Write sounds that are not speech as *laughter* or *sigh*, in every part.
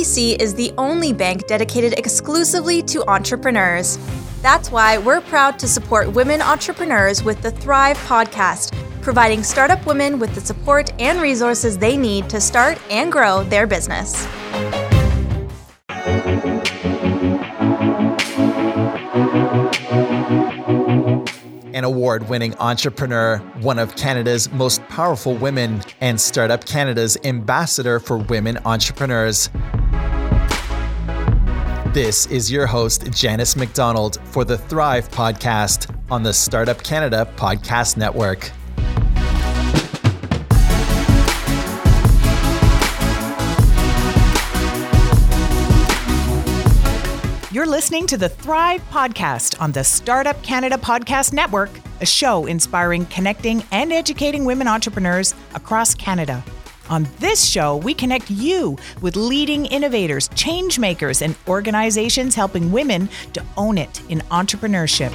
BDC is the only bank dedicated exclusively to entrepreneurs. That's why we're proud to support women entrepreneurs with the Thrive podcast, providing startup women with the support and resources they need to start and grow their business. an award winning entrepreneur, one of Canada's most powerful women, and Startup Canada's ambassador for women entrepreneurs. This is your host, Janice McDonald, for the Thrive podcast on the Startup Canada Podcast Network. You're listening to the Thrive Podcast on the Startup Canada Podcast Network, a show inspiring, connecting, and educating women entrepreneurs across Canada. On this show, we connect you with leading innovators, change makers, and organizations helping women to own it in entrepreneurship.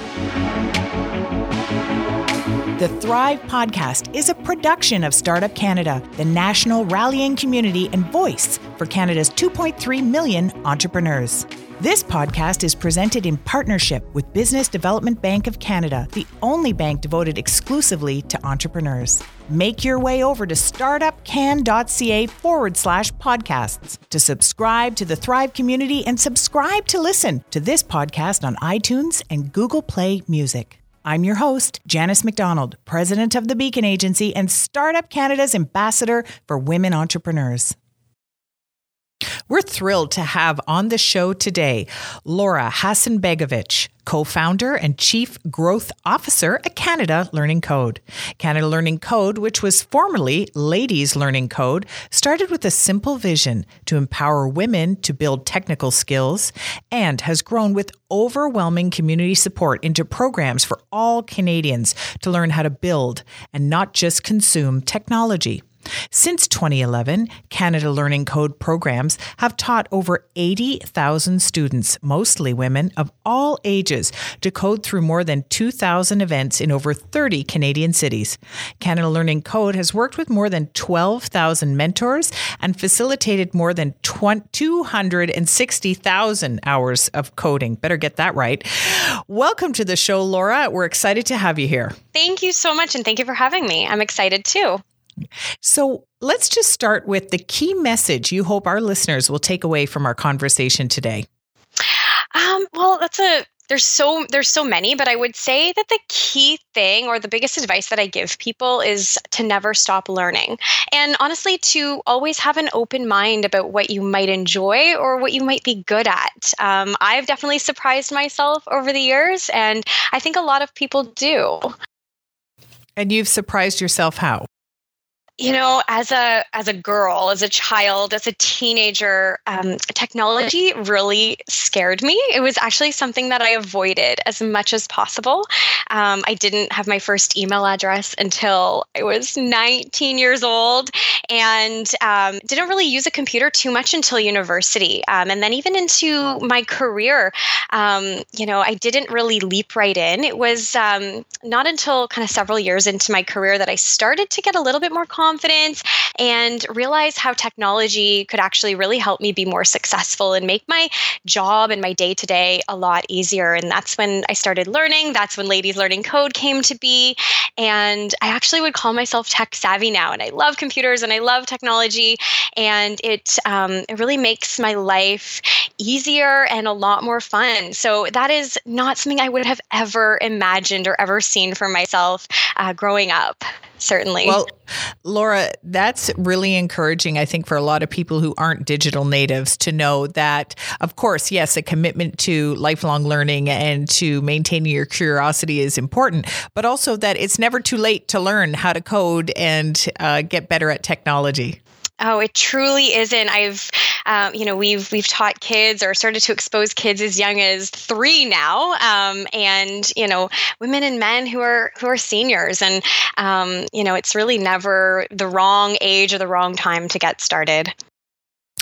The Thrive Podcast is a production of Startup Canada, the national rallying community and voice for Canada's 2.3 million entrepreneurs. This podcast is presented in partnership with Business Development Bank of Canada, the only bank devoted exclusively to entrepreneurs. Make your way over to startupcan.ca forward slash podcasts to subscribe to the Thrive community and subscribe to listen to this podcast on iTunes and Google Play Music. I'm your host, Janice McDonald, president of the Beacon Agency and Startup Canada's ambassador for women entrepreneurs. We're thrilled to have on the show today Laura Hasanbegovic, co founder and chief growth officer at Canada Learning Code. Canada Learning Code, which was formerly Ladies Learning Code, started with a simple vision to empower women to build technical skills and has grown with overwhelming community support into programs for all Canadians to learn how to build and not just consume technology. Since 2011, Canada Learning Code programs have taught over 80,000 students, mostly women of all ages, to code through more than 2,000 events in over 30 Canadian cities. Canada Learning Code has worked with more than 12,000 mentors and facilitated more than 260,000 hours of coding. Better get that right. Welcome to the show, Laura. We're excited to have you here. Thank you so much, and thank you for having me. I'm excited too. So let's just start with the key message you hope our listeners will take away from our conversation today. Um, well, that's a there's so there's so many but i would say that the key thing or the biggest advice that i give people is to never stop learning. And honestly to always have an open mind about what you might enjoy or what you might be good at. Um, i've definitely surprised myself over the years and i think a lot of people do. And you've surprised yourself how you know as a as a girl as a child as a teenager um, technology really scared me. It was actually something that i avoided as much as possible. Um, i didn't have my first email address until i was 19 years old and um, didn't really use a computer too much until university um, and then even into my career um, you know i didn't really leap right in. It was um, not until kind of several years into my career that i started to get a little bit more confidence and realize how technology could actually really help me be more successful and make my job and my day to day a lot easier. And that's when I started learning. That's when Ladies Learning Code came to be. And I actually would call myself tech savvy now. And I love computers and I love technology. And it, um, it really makes my life easier and a lot more fun. So that is not something I would have ever imagined or ever seen for myself uh, growing up certainly. Well, Laura, that's really encouraging, I think, for a lot of people who aren't digital natives to know that, of course, yes, a commitment to lifelong learning and to maintaining your curiosity is important, but also that it's never too late to learn how to code and uh, get better at technology. Oh, it truly isn't. I've, um, you know, we've we've taught kids or started to expose kids as young as three now, um, and you know, women and men who are who are seniors, and um, you know, it's really never the wrong age or the wrong time to get started.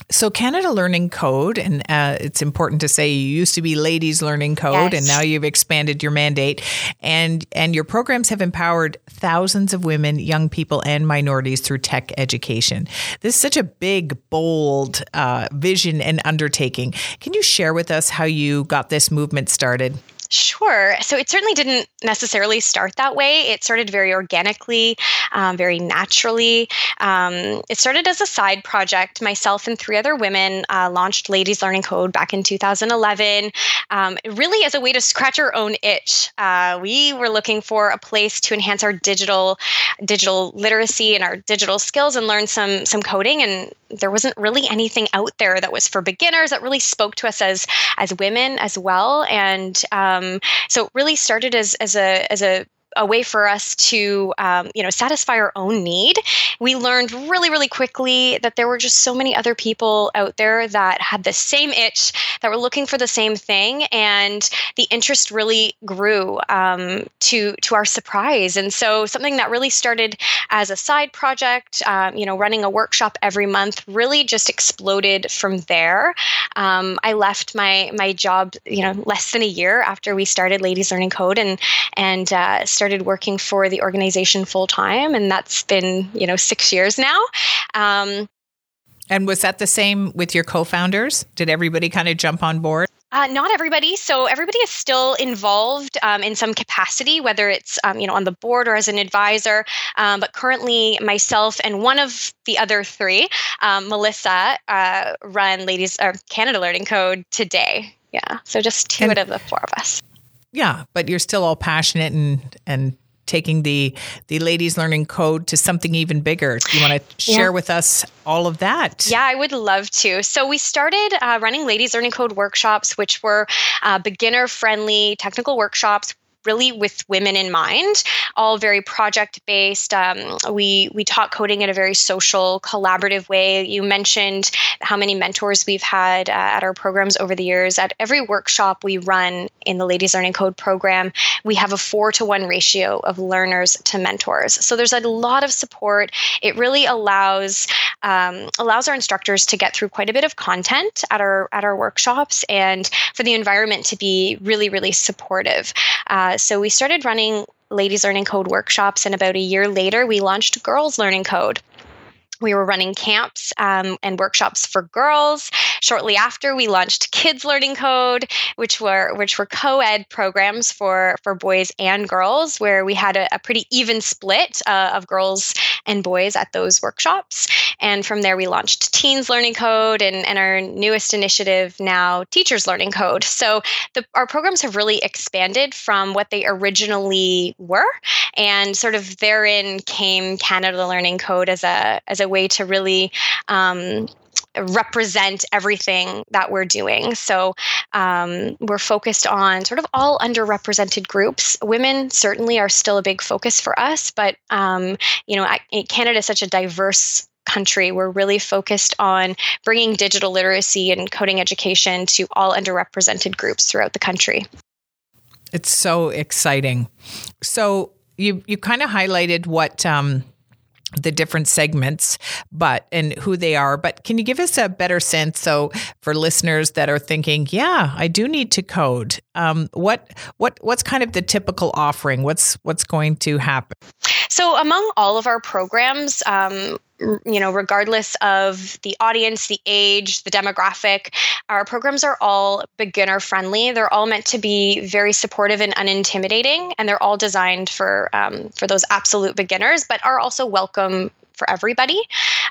So, Canada Learning Code, and uh, it's important to say you used to be Ladies Learning Code, yes. and now you've expanded your mandate, and and your programs have empowered thousands of women, young people, and minorities through tech education. This is such a big, bold uh, vision and undertaking. Can you share with us how you got this movement started? Sure. So it certainly didn't necessarily start that way. It started very organically, um, very naturally. Um, it started as a side project. Myself and three other women uh, launched Ladies Learning Code back in 2011, um, really as a way to scratch our own itch. Uh, we were looking for a place to enhance our digital digital literacy and our digital skills and learn some some coding. And there wasn't really anything out there that was for beginners that really spoke to us as as women as well. And um, Um, so it really started as as a as a a way for us to um, you know satisfy our own need. We learned really really quickly that there were just so many other people out there that had the same itch that were looking for the same thing and the interest really grew um, to to our surprise. And so something that really started as a side project um, you know running a workshop every month really just exploded from there. Um, i left my my job you know less than a year after we started ladies learning code and and uh, started working for the organization full time, and that's been you know six years now. Um, and was that the same with your co-founders? Did everybody kind of jump on board? Uh, not everybody. So everybody is still involved um, in some capacity, whether it's um, you know on the board or as an advisor. Um, but currently, myself and one of the other three, um, Melissa, uh, run Ladies uh, Canada Learning Code today. Yeah, so just two and, out of the four of us. Yeah, but you're still all passionate and and taking the the ladies learning code to something even bigger. Do you want to share yeah. with us all of that? Yeah, I would love to. So we started uh, running ladies learning code workshops, which were uh, beginner friendly technical workshops really with women in mind, all very project based. Um, we we taught coding in a very social, collaborative way. You mentioned how many mentors we've had uh, at our programs over the years. At every workshop we run in the Ladies Learning Code program, we have a four to one ratio of learners to mentors. So there's a lot of support. It really allows um, allows our instructors to get through quite a bit of content at our at our workshops, and for the environment to be really really supportive. Uh, Uh, so we started running ladies learning code workshops, and about a year later, we launched girls learning code we were running camps um, and workshops for girls. Shortly after, we launched Kids Learning Code, which were which were co-ed programs for for boys and girls, where we had a, a pretty even split uh, of girls and boys at those workshops. And from there, we launched Teens Learning Code and, and our newest initiative now, Teachers Learning Code. So the, our programs have really expanded from what they originally were, and sort of therein came Canada Learning Code as a as a way to really um, represent everything that we're doing. So um, we're focused on sort of all underrepresented groups. Women certainly are still a big focus for us, but um, you know, Canada is such a diverse country. We're really focused on bringing digital literacy and coding education to all underrepresented groups throughout the country. It's so exciting. So you you kind of highlighted what um, the different segments but and who they are. But can you give us a better sense so for listeners that are thinking yeah i do need to code um, what what what's kind of the typical offering? What's what's going to happen? So among all of our programs um, you know, regardless of the audience, the age, the demographic, our programs are all beginner friendly. They're all meant to be very supportive and unintimidating, and they're all designed for um, for those absolute beginners, but are also welcome for everybody.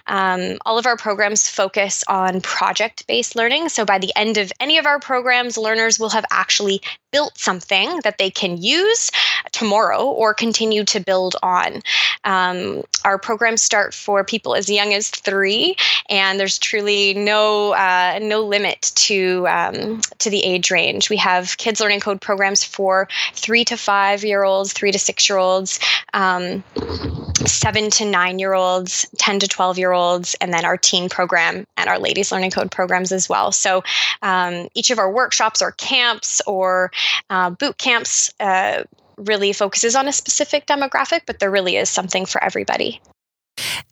Um, all of our programs focus on project based learning. So by the end of any of our programs, learners will have actually built something that they can use tomorrow or continue to build on. Um, our programs start for people as young as three, and there's truly no uh, no limit to um, to the age range. We have kids learning code programs for three to five year olds, three to six year olds, um, seven to nine year olds, ten to twelve year olds, and then our teen program and our ladies learning code programs as well. So um, each of our workshops or camps or uh, boot camps uh, really focuses on a specific demographic, but there really is something for everybody.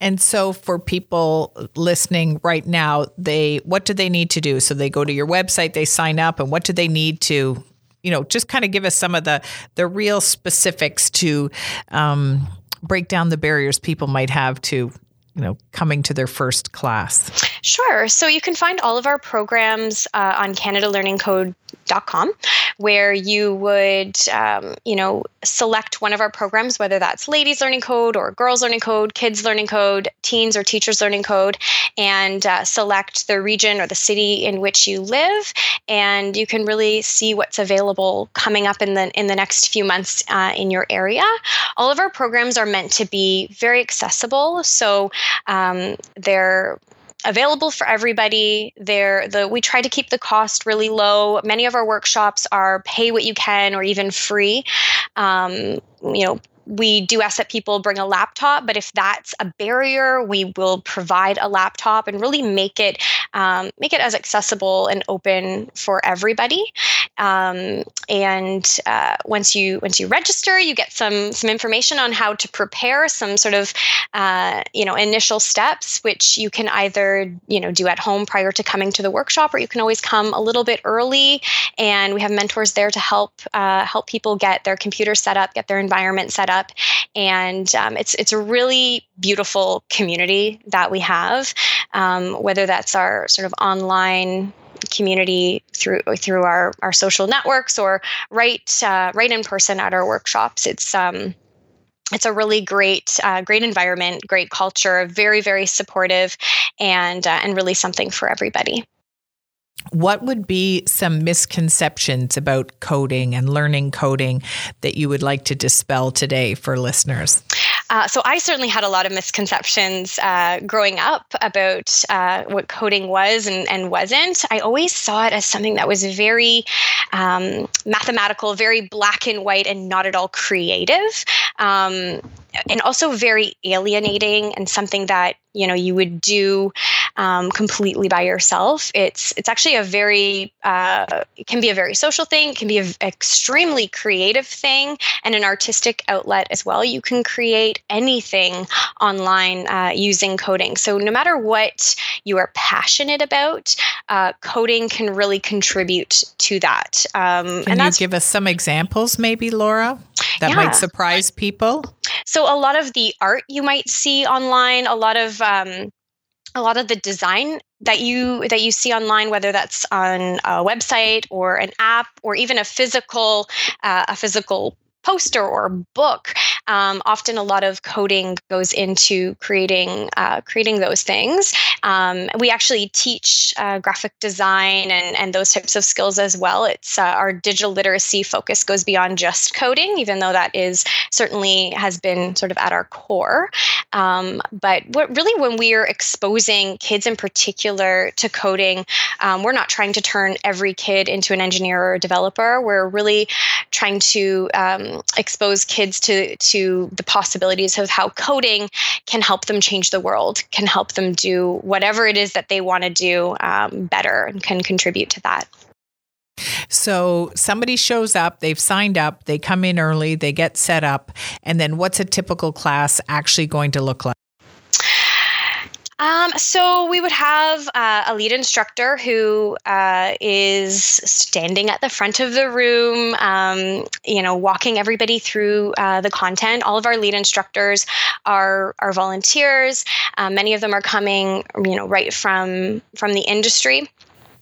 And so for people listening right now, they what do they need to do? So they go to your website, they sign up, and what do they need to, you know, just kind of give us some of the the real specifics to um, break down the barriers people might have to you know coming to their first class. Sure. So you can find all of our programs uh, on canadalearningcode.com where you would um, you know select one of our programs whether that's ladies learning code or girls learning code kids learning code teens or teachers learning code and uh, select the region or the city in which you live and you can really see what's available coming up in the in the next few months uh, in your area. All of our programs are meant to be very accessible. So um, they're available for everybody. They're the we try to keep the cost really low. Many of our workshops are pay what you can or even free. Um, you know, we do ask that people bring a laptop, but if that's a barrier, we will provide a laptop and really make it um, make it as accessible and open for everybody. Um, and uh, once you once you register, you get some some information on how to prepare some sort of uh, you know initial steps, which you can either you know do at home prior to coming to the workshop, or you can always come a little bit early. And we have mentors there to help uh, help people get their computer set up, get their environment set up up. And um, it's it's a really beautiful community that we have, um, whether that's our sort of online community through through our, our social networks or right uh, right in person at our workshops. It's um, it's a really great uh, great environment, great culture, very very supportive, and uh, and really something for everybody. What would be some misconceptions about coding and learning coding that you would like to dispel today for listeners? Uh, so I certainly had a lot of misconceptions uh, growing up about uh, what coding was and, and, wasn't. I always saw it as something that was very um, mathematical, very black and white, and not at all creative, um, and also very alienating and something that you know you would do um, completely by yourself. It's it's actually a very uh, it can be a very social thing, it can be an extremely creative thing, and an artistic outlet as well. You can create anything online uh, using coding. So no matter what you are passionate about, uh, coding can really contribute to that. Um, can you give us some examples, maybe, Laura, that yeah. might surprise people? So a lot of the art you might see online, a lot of um, a lot of the design that you that you see online whether that's on a website or an app or even a physical uh, a physical poster or book um, often a lot of coding goes into creating uh, creating those things. Um, we actually teach uh, graphic design and, and those types of skills as well. It's uh, our digital literacy focus goes beyond just coding even though that is certainly has been sort of at our core. Um, but what really when we're exposing kids in particular to coding um, we're not trying to turn every kid into an engineer or a developer. We're really trying to expose kids to to the possibilities of how coding can help them change the world, can help them do whatever it is that they want to do um, better, and can contribute to that. So somebody shows up, they've signed up, they come in early, they get set up, and then what's a typical class actually going to look like? Um, so we would have uh, a lead instructor who uh, is standing at the front of the room, um, you know, walking everybody through uh, the content. All of our lead instructors are are volunteers. Uh, many of them are coming, you know, right from from the industry.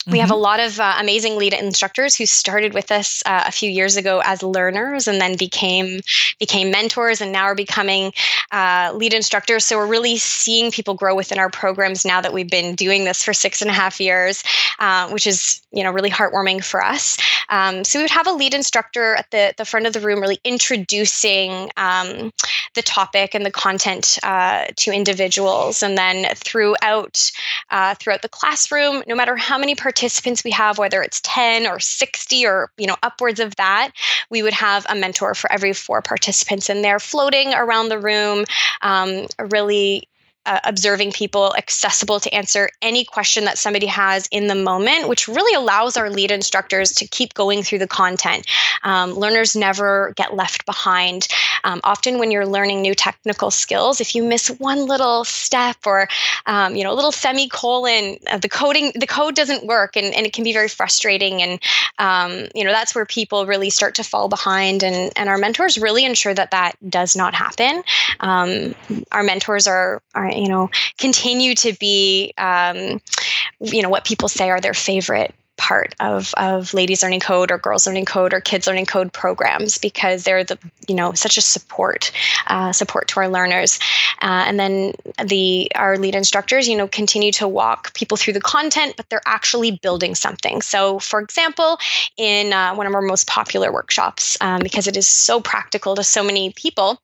We mm-hmm. have a mm-hmm. lot of uh, amazing lead instructors who started with us uh, a few years ago as learners and then became became mentors and now are becoming uh, lead instructors. So we're really seeing people grow within our programs now that we've been doing this for six and a half years, uh, which is you know really heartwarming for us. Um, so we would have a lead instructor at the the front of the room, really introducing um, the topic and the content uh, to individuals, and then throughout uh, throughout the classroom, no matter how many participants participants we have, whether it's 10 or 60 or, you know, upwards of that, we would have a mentor for every four participants And they're floating around the room, um, really uh, observing people, accessible to answer any question that somebody has in the moment, which really allows our lead instructors to keep going through the content. Um, learners never get left behind. Um, often, when you're learning new technical skills, if you miss one little step or um, you know a little semicolon, uh, the coding the code doesn't work, and, and it can be very frustrating. And um, you know that's where people really start to fall behind. And and our mentors really ensure that that does not happen. Um, our mentors are are you know continue to be um, you know what people say are their favorite part of, of ladies learning code or girls learning code or kids learning code programs because they're the you know such a support uh, support to our learners. Uh, and then the our lead instructors you know continue to walk people through the content but they're actually building something. So for example in uh, one of our most popular workshops um, because it is so practical to so many people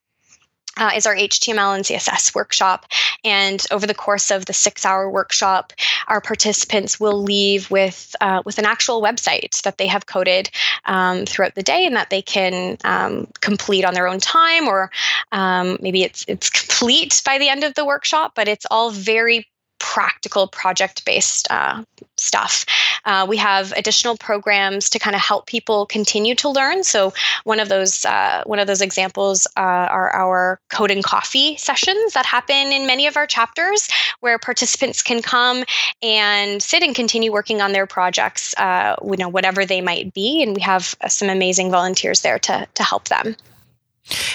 uh, is our HTML and CSS workshop. And over the course of the six-hour workshop, our participants will leave with uh, with an actual website that they have coded um, throughout the day, and that they can um, complete on their own time, or um, maybe it's it's *laughs* complete by the end of the workshop. But it's all very practical project based uh, stuff. Uh, we have additional programs to kind of help people continue to learn. So one of those uh, one of those examples uh, are our code and coffee sessions that happen in many of our chapters, where participants can come and sit and continue working on their projects, uh, you know, whatever they might be, and we have some amazing volunteers there to to help them.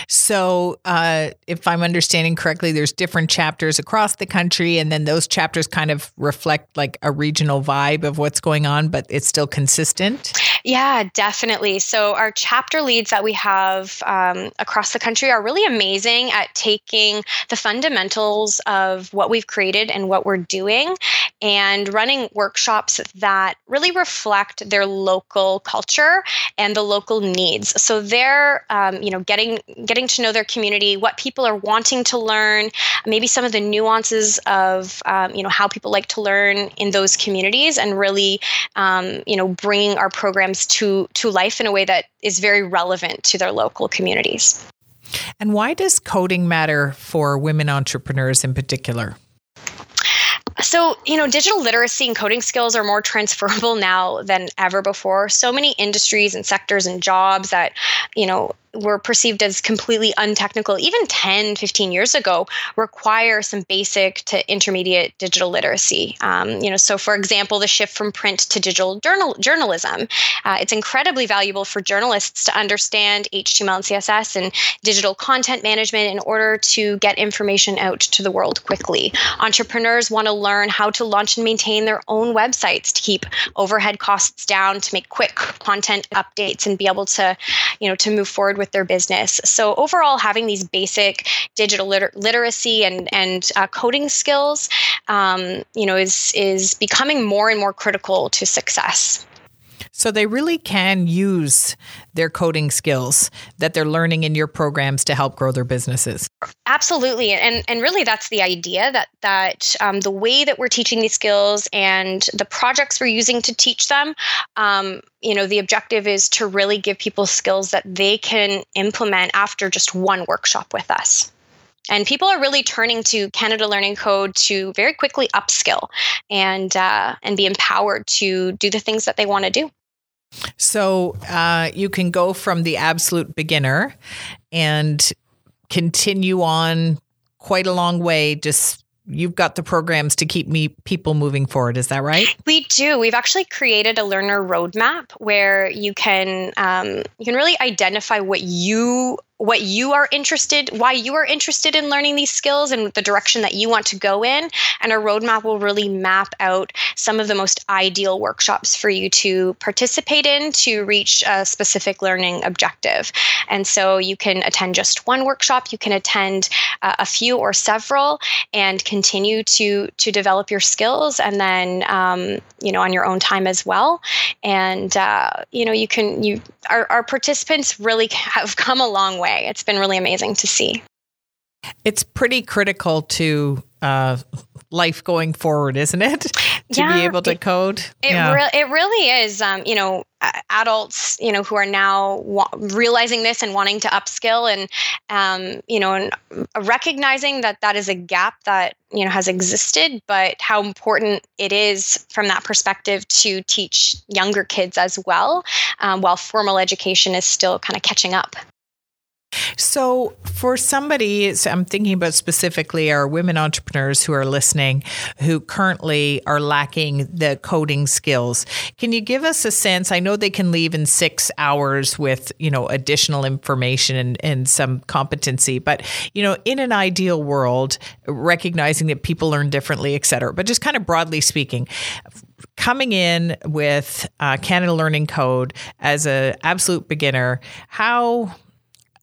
So, uh, if I'm understanding correctly, there's different chapters across the country, and then those chapters kind of reflect like a regional vibe of what's going on, but it's still consistent. Yeah, definitely. So, our chapter leads that we have um, across the country are really amazing at taking the fundamentals of what we've created and what we're doing and running workshops that really reflect their local culture and the local needs. So, they're, um, you know, getting getting to know their community, what people are wanting to learn, maybe some of the nuances of um, you know how people like to learn in those communities, and really um, you know bringing our programs to to life in a way that is very relevant to their local communities. And why does coding matter for women entrepreneurs in particular? So, you know, digital literacy and coding skills are more *laughs* transferable now than ever before. So many industries and sectors and jobs that, you know, were perceived as completely untechnical even 10 15 years ago require some basic to intermediate digital literacy. Um, you know so for example the shift from print to digital journal- journalism. Uh, it's incredibly valuable for journalists to understand html and css and digital content management in order to get information out to the world quickly. Entrepreneurs want to learn how to launch and maintain their own websites to keep overhead costs down to make quick content updates and be able to you know to move forward with their business. So overall, having these basic digital liter- literacy and and uh, coding skills, um, you know, is is becoming more and more critical to success. So they really can use their coding skills that they're learning in your programs to help grow their businesses. Absolutely, and and really that's the idea that that um, the way that we're teaching these skills and the projects we're using to teach them, um, you know, the objective is to really give people skills that they can implement after just one workshop with us. And people are really turning to Canada Learning Code to very quickly upskill and uh, and be empowered to do the things that they want to do. So uh, you can go from the absolute beginner and continue on quite a long way, just you've got the programs to keep me people moving forward. Is that right? We do. We've actually created a learner roadmap where you can um, you can really identify what you what you are interested, why you are interested in learning these skills and the direction that you want to go in. And a roadmap will really map out some of the most ideal workshops for you to participate in to reach a specific learning objective. And so you can attend just one workshop, you can attend uh, a few or several, and continue to to develop your skills, and then um, you know on your own time as well. And uh, you know you can you our, our participants really *laughs* have come a long way way. It's been really amazing to see. It's pretty critical to uh, life going forward, isn't it? *laughs* to yeah, be able to code. It, yeah. re- it really is. Um, you know, adults, you know, who are now wa- realizing this and wanting to upskill and, um, you know, and recognizing that that is a gap that, you know, has existed, but how important it is from that perspective to teach younger kids as well, um, while formal education is still kind of catching up. So, for somebody, so I'm thinking about specifically our women entrepreneurs who are listening who currently are lacking the coding skills. Can you give us a sense? I know they can leave in six hours with, you know, additional information and, and some competency, but, you know, in an ideal world, recognizing that people learn differently, et cetera, but just kind of broadly speaking, coming in with uh, Canada Learning Code as an absolute beginner, how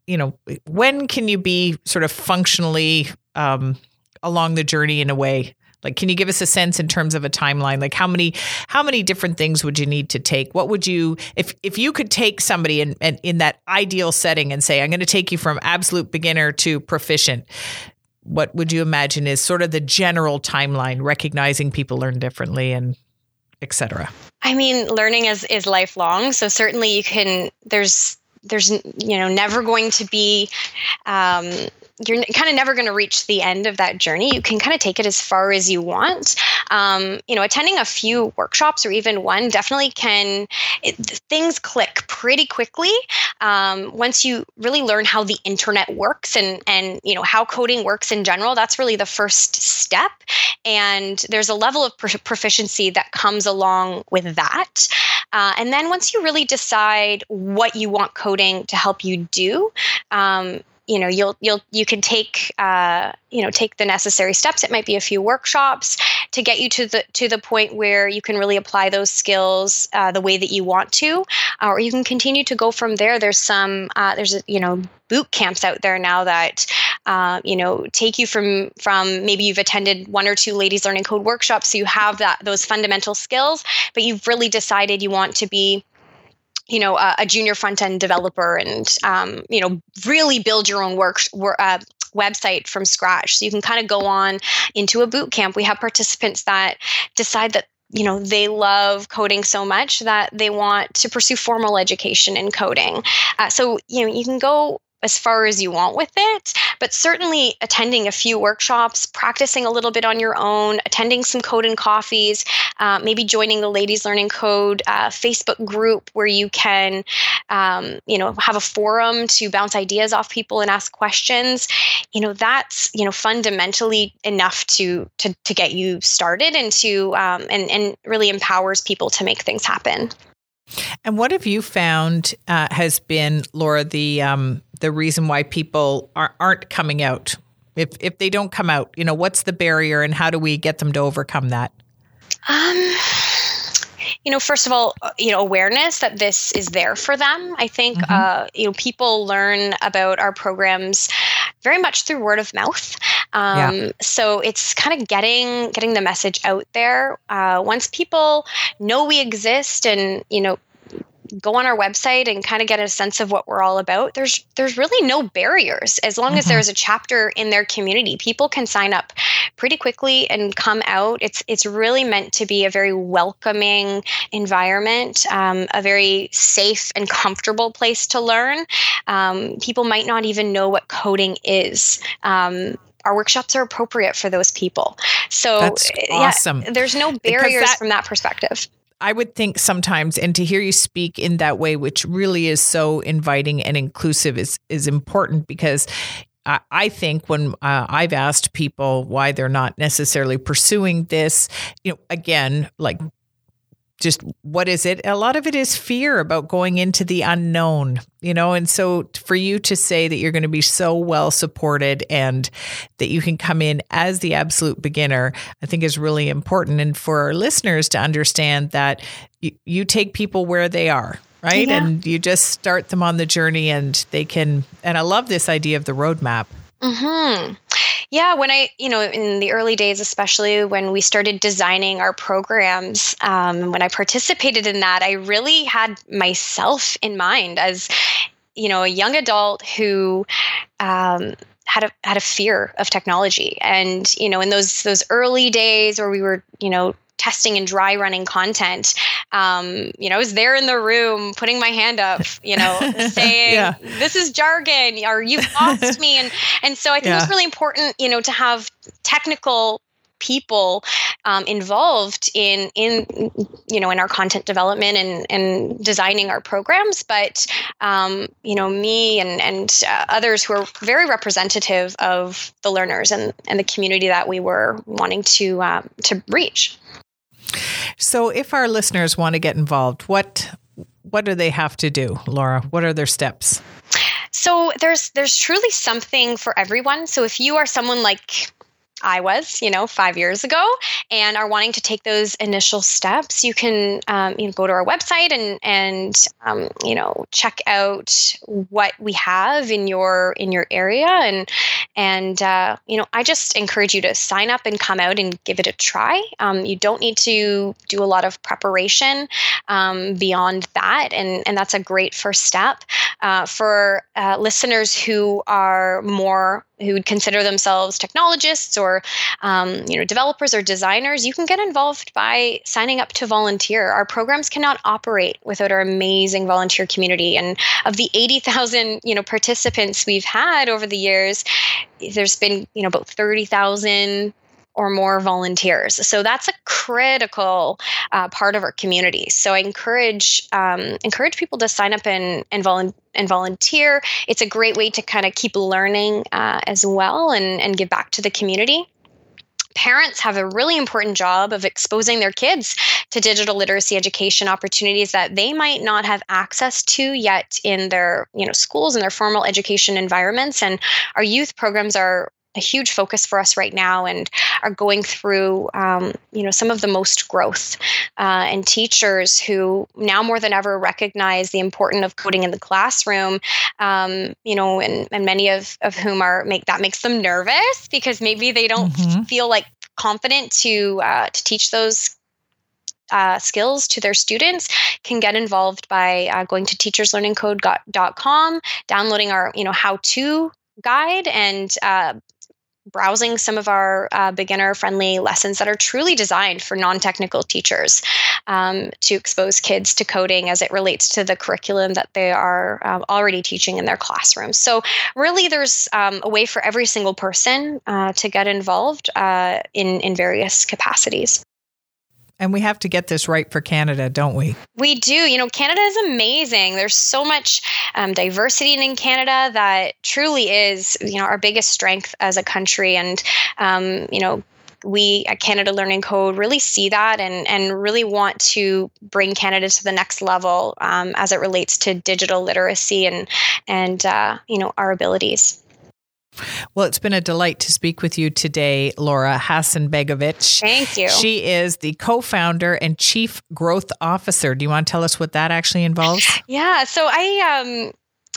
you know, when can you be sort of functionally um, along the journey in a way? Like, can you give us a sense in terms of a timeline? Like, how many how many different things would you need to take? What would you if if you could take somebody in in, in that ideal setting and say, I'm going to take you from absolute beginner to proficient? What would you imagine is sort of the general timeline, recognizing people learn differently and etc. I mean, learning is is lifelong, so certainly you can. There's there's you know never going to be um, you're kind of never going to reach the end of that journey. You can kind of take it as far as you want. Um, you know, attending a few workshops or even one definitely can, it, things click pretty quickly um, once you really learn how the internet works and, and, you know, how coding works in general. That's really the first step. And there's a level of proficiency that comes along with that. Uh, and then once you really decide what you want coding to help you do, um, you know you'll you'll you can take uh, you know take the necessary steps. It might be a few workshops to get you to the to the point where you can really apply those skills uh, the way that you want to uh, or you can continue to go from there. There's some uh, there's you know boot camps out there now that uh, you know take you from from maybe you've attended one or two ladies learning code workshops so you have that those fundamental skills but you've really decided you want to be you know a, a junior front end developer and um, you know really build your own work uh, website from scratch. So you can kind of go on into a boot camp. We have participants that decide that you know they love coding so much that they want to pursue formal education in coding. Uh, so you know you can go as far as you want with it, but certainly attending a few workshops, practicing a little bit on your own, attending some code and coffees, uh, maybe joining the Ladies Learning Code uh, Facebook group where you can, um, you know, have a forum to bounce ideas off people and ask questions. You know, that's you know fundamentally enough to to to get you started and to um, and and really empowers people to make things happen. And what have you found uh, has been, Laura, the um, the reason why people are, aren't coming out? If if they don't come out, you know, what's the barrier, and how do we get them to overcome that? Um, you know, first of all, uh, you know, awareness that this is there for them. I think, mm-hmm. uh, you know, people learn about our programs very much through word of mouth. Um, yeah. So it's kind of getting getting the message out there. Uh, once people know we exist and you know go on our website and kind of get a sense of what we're all about there's there's really no barriers as long mm-hmm. as there's a chapter in their community people can sign up pretty quickly and come out it's it's really meant to be a very welcoming environment um, a very safe and comfortable place to learn um, people might not even know what coding is um, our workshops are appropriate for those people. So That's awesome. Yeah, there's no barriers that, from that perspective. I would think sometimes, and to hear you speak in that way, which really is so inviting and inclusive, is is important because I think when uh, I've asked people why they're not necessarily pursuing this, you know, again, like just what is it? A lot of it is fear about going into the unknown, you know? And so for you to say that you're going to be so well supported and that you can come in as the absolute beginner, I think is really important. And for our listeners to understand that you, you take people where they are, right? Yeah. And you just start them on the journey and they can, and I love this idea of the roadmap. Hmm. Yeah, when I, you know, in the early days, especially when we started designing our programs, um, when I participated in that, I really had myself in mind as, you know, a young adult who, um, had a had a fear of technology. And you know in those those early days where we were you know testing and dry running content um, you know i was there in the room putting my hand up you know *laughs* saying yeah. this is jargon or you've lost me and and so i think yeah. it's really important you know to have technical people um, involved in in you know in our content development and and designing our programs but um, you know me and and uh, others who are very representative of the learners and and the community that we were wanting to um, to reach so if our listeners want to get involved what what do they have to do? Laura what are their steps? So there's there's truly something for everyone. So if you are someone like I was, you know, five years ago, and are wanting to take those initial steps, you can, um, you know, go to our website and and um, you know check out what we have in your in your area, and and uh, you know, I just encourage you to sign up and come out and give it a try. Um, you don't need to do a lot of preparation um, beyond that, and and that's a great first step uh, for uh, listeners who are more who would consider themselves technologists or um, you know developers or designers you can get involved by signing up to volunteer. Our programs cannot operate without our amazing volunteer community. And of the 80000 you know participants we've had over the years there's been you know about 30000 or more volunteers. So that's a critical uh, part of our community. So I encourage um, encourage people to sign up and and, volu- and volunteer. It's a great way to kind of keep learning uh, as well and and give back to the community parents have a really important job of exposing their kids to digital literacy education opportunities that they might not have access to yet in their you know schools and their formal education environments and our youth programs are a huge focus for us right now and are going through um, you know some of the most growth uh, and teachers who now more than ever recognize the importance of coding in the classroom um, you know and, and many of, of whom are make that makes them nervous because maybe they don't mm-hmm. feel like confident to uh, to teach those uh, skills to their students can get involved by uh, going to teacherslearningcode.com downloading our you know how to guide and uh, browsing some of our uh, beginner friendly lessons that are truly designed for non technical teachers um, to expose kids to coding as it relates to the curriculum that they are um, already teaching in their classrooms. So, really, there's um, a way for every single person uh, to get involved uh, in, in various capacities. And we have to get this right for Canada, don't we? We do. You know, Canada is amazing. There's so much um, diversity in Canada that truly is, you know, our biggest strength as a country. And, um, you know, we at Canada Learning Code really see that and, and really want to bring Canada to the next level um, as it relates to digital literacy and and uh, you know our abilities. Well, it's been a delight to speak with you today, Laura Hasanbegovic. Thank you. She is the co founder and chief growth officer. Do you want to tell us what that actually involves? Yeah. So I, um,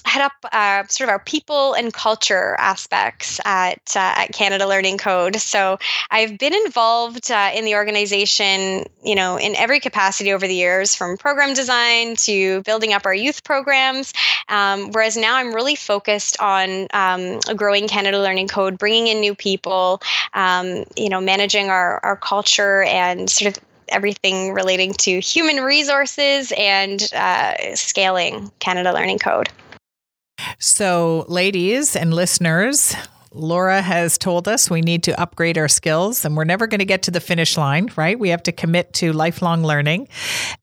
head up uh, sort of our people and culture aspects at, uh, at Canada Learning Code. So I've been involved uh, in the organization, you know, in every capacity over the years, from program design to building up our youth programs. Um, whereas now I'm really focused on um, growing Canada Learning Code, bringing in new people, um, you know, managing our, our culture and sort of everything relating to human resources and uh, scaling Canada Learning Code. So, ladies and listeners, Laura has told us we need to upgrade our skills and we're never going to get to the finish line, right? We have to commit to lifelong learning.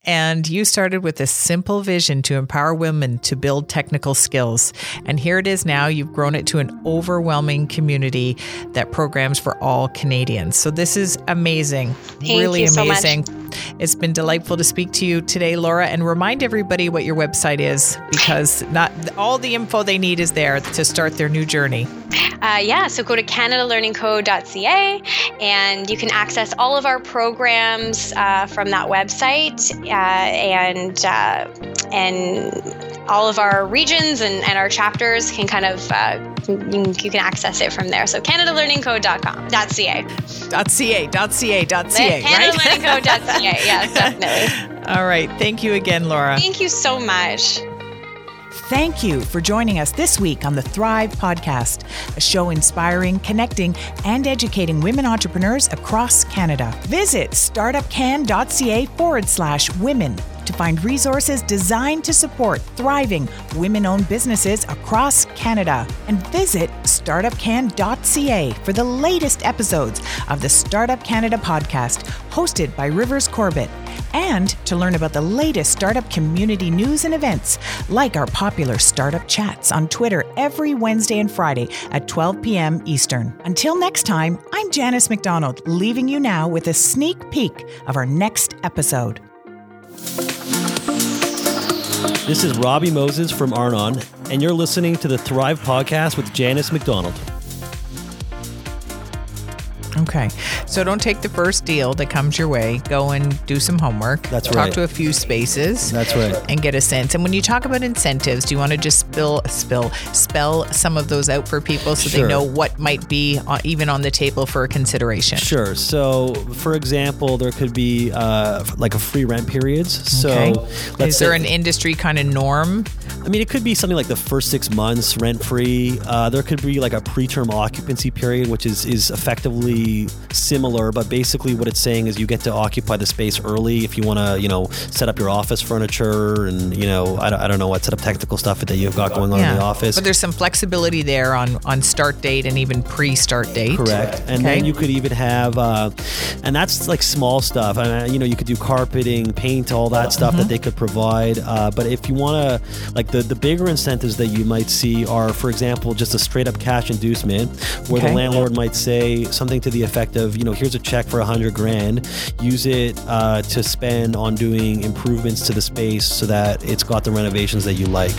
And you started with a simple vision to empower women to build technical skills. And here it is now. You've grown it to an overwhelming community that programs for all Canadians. So this is amazing. Thank really amazing. So it's been delightful to speak to you today, Laura, and remind everybody what your website is because not all the info they need is there to start their new journey. Uh, yeah, so go to canadalearningcode.ca and you can access all of our programs uh, from that website uh, and uh, and all of our regions and, and our chapters can kind of uh, you, can access it from there. So canadalearningcode.com .ca .ca .ca .ca canadalearningcode.ca. *laughs* yes, definitely. All right. Thank you again, Laura. Thank you so much. Thank you for joining us this week on the Thrive Podcast, a show inspiring, connecting, and educating women entrepreneurs across Canada. Visit startupcan.ca forward slash women to find resources designed to support thriving women owned businesses across Canada. And visit startupcan.ca for the latest episodes of the Startup Canada podcast, hosted by Rivers Corbett. And to learn about the latest startup community news and events, like our popular startup chats on Twitter every Wednesday and Friday at 12 p.m. Eastern. Until next time, I'm Janice McDonald, leaving you now with a sneak peek of our next episode. This is Robbie Moses from Arnon, and you're listening to the Thrive Podcast with Janice McDonald. Okay. So don't take the first deal that comes your way. Go and do some homework. That's Talk right. Talk to a few spaces. That's right. And get a sense. And when you talk about incentives, do you want to just spill, spill, spell some of those out for people so Sure. they know what might be uh, even on the table for a consideration? Sure. So, for example, there could be uh, like a free rent periods. So, Okay. let's Is there an industry kind of norm? I mean, it could be something like the first six months rent free. Uh, there could be like a preterm occupancy period, which is is effectively similar, but basically what it's saying is you get to occupy the space early if you want to, you know, set up your office furniture and you know, I don't, I don't know what set up technical stuff that you've got going on in the office. But there's some flexibility there on on start date and even pre-start date. Correct. And Okay. then you could even have, uh, and that's like small stuff. And, uh, you know, you could do carpeting, paint, all that stuff Mm-hmm. that they could provide. Uh, but if you want to, like the, the bigger incentives that you might see are, for example, just a straight up cash inducement where Okay. the landlord might say something to the effect of, you know, here's a check for a hundred grand, use it uh, to spend on doing improvements to the space so that it's got the renovations that you like.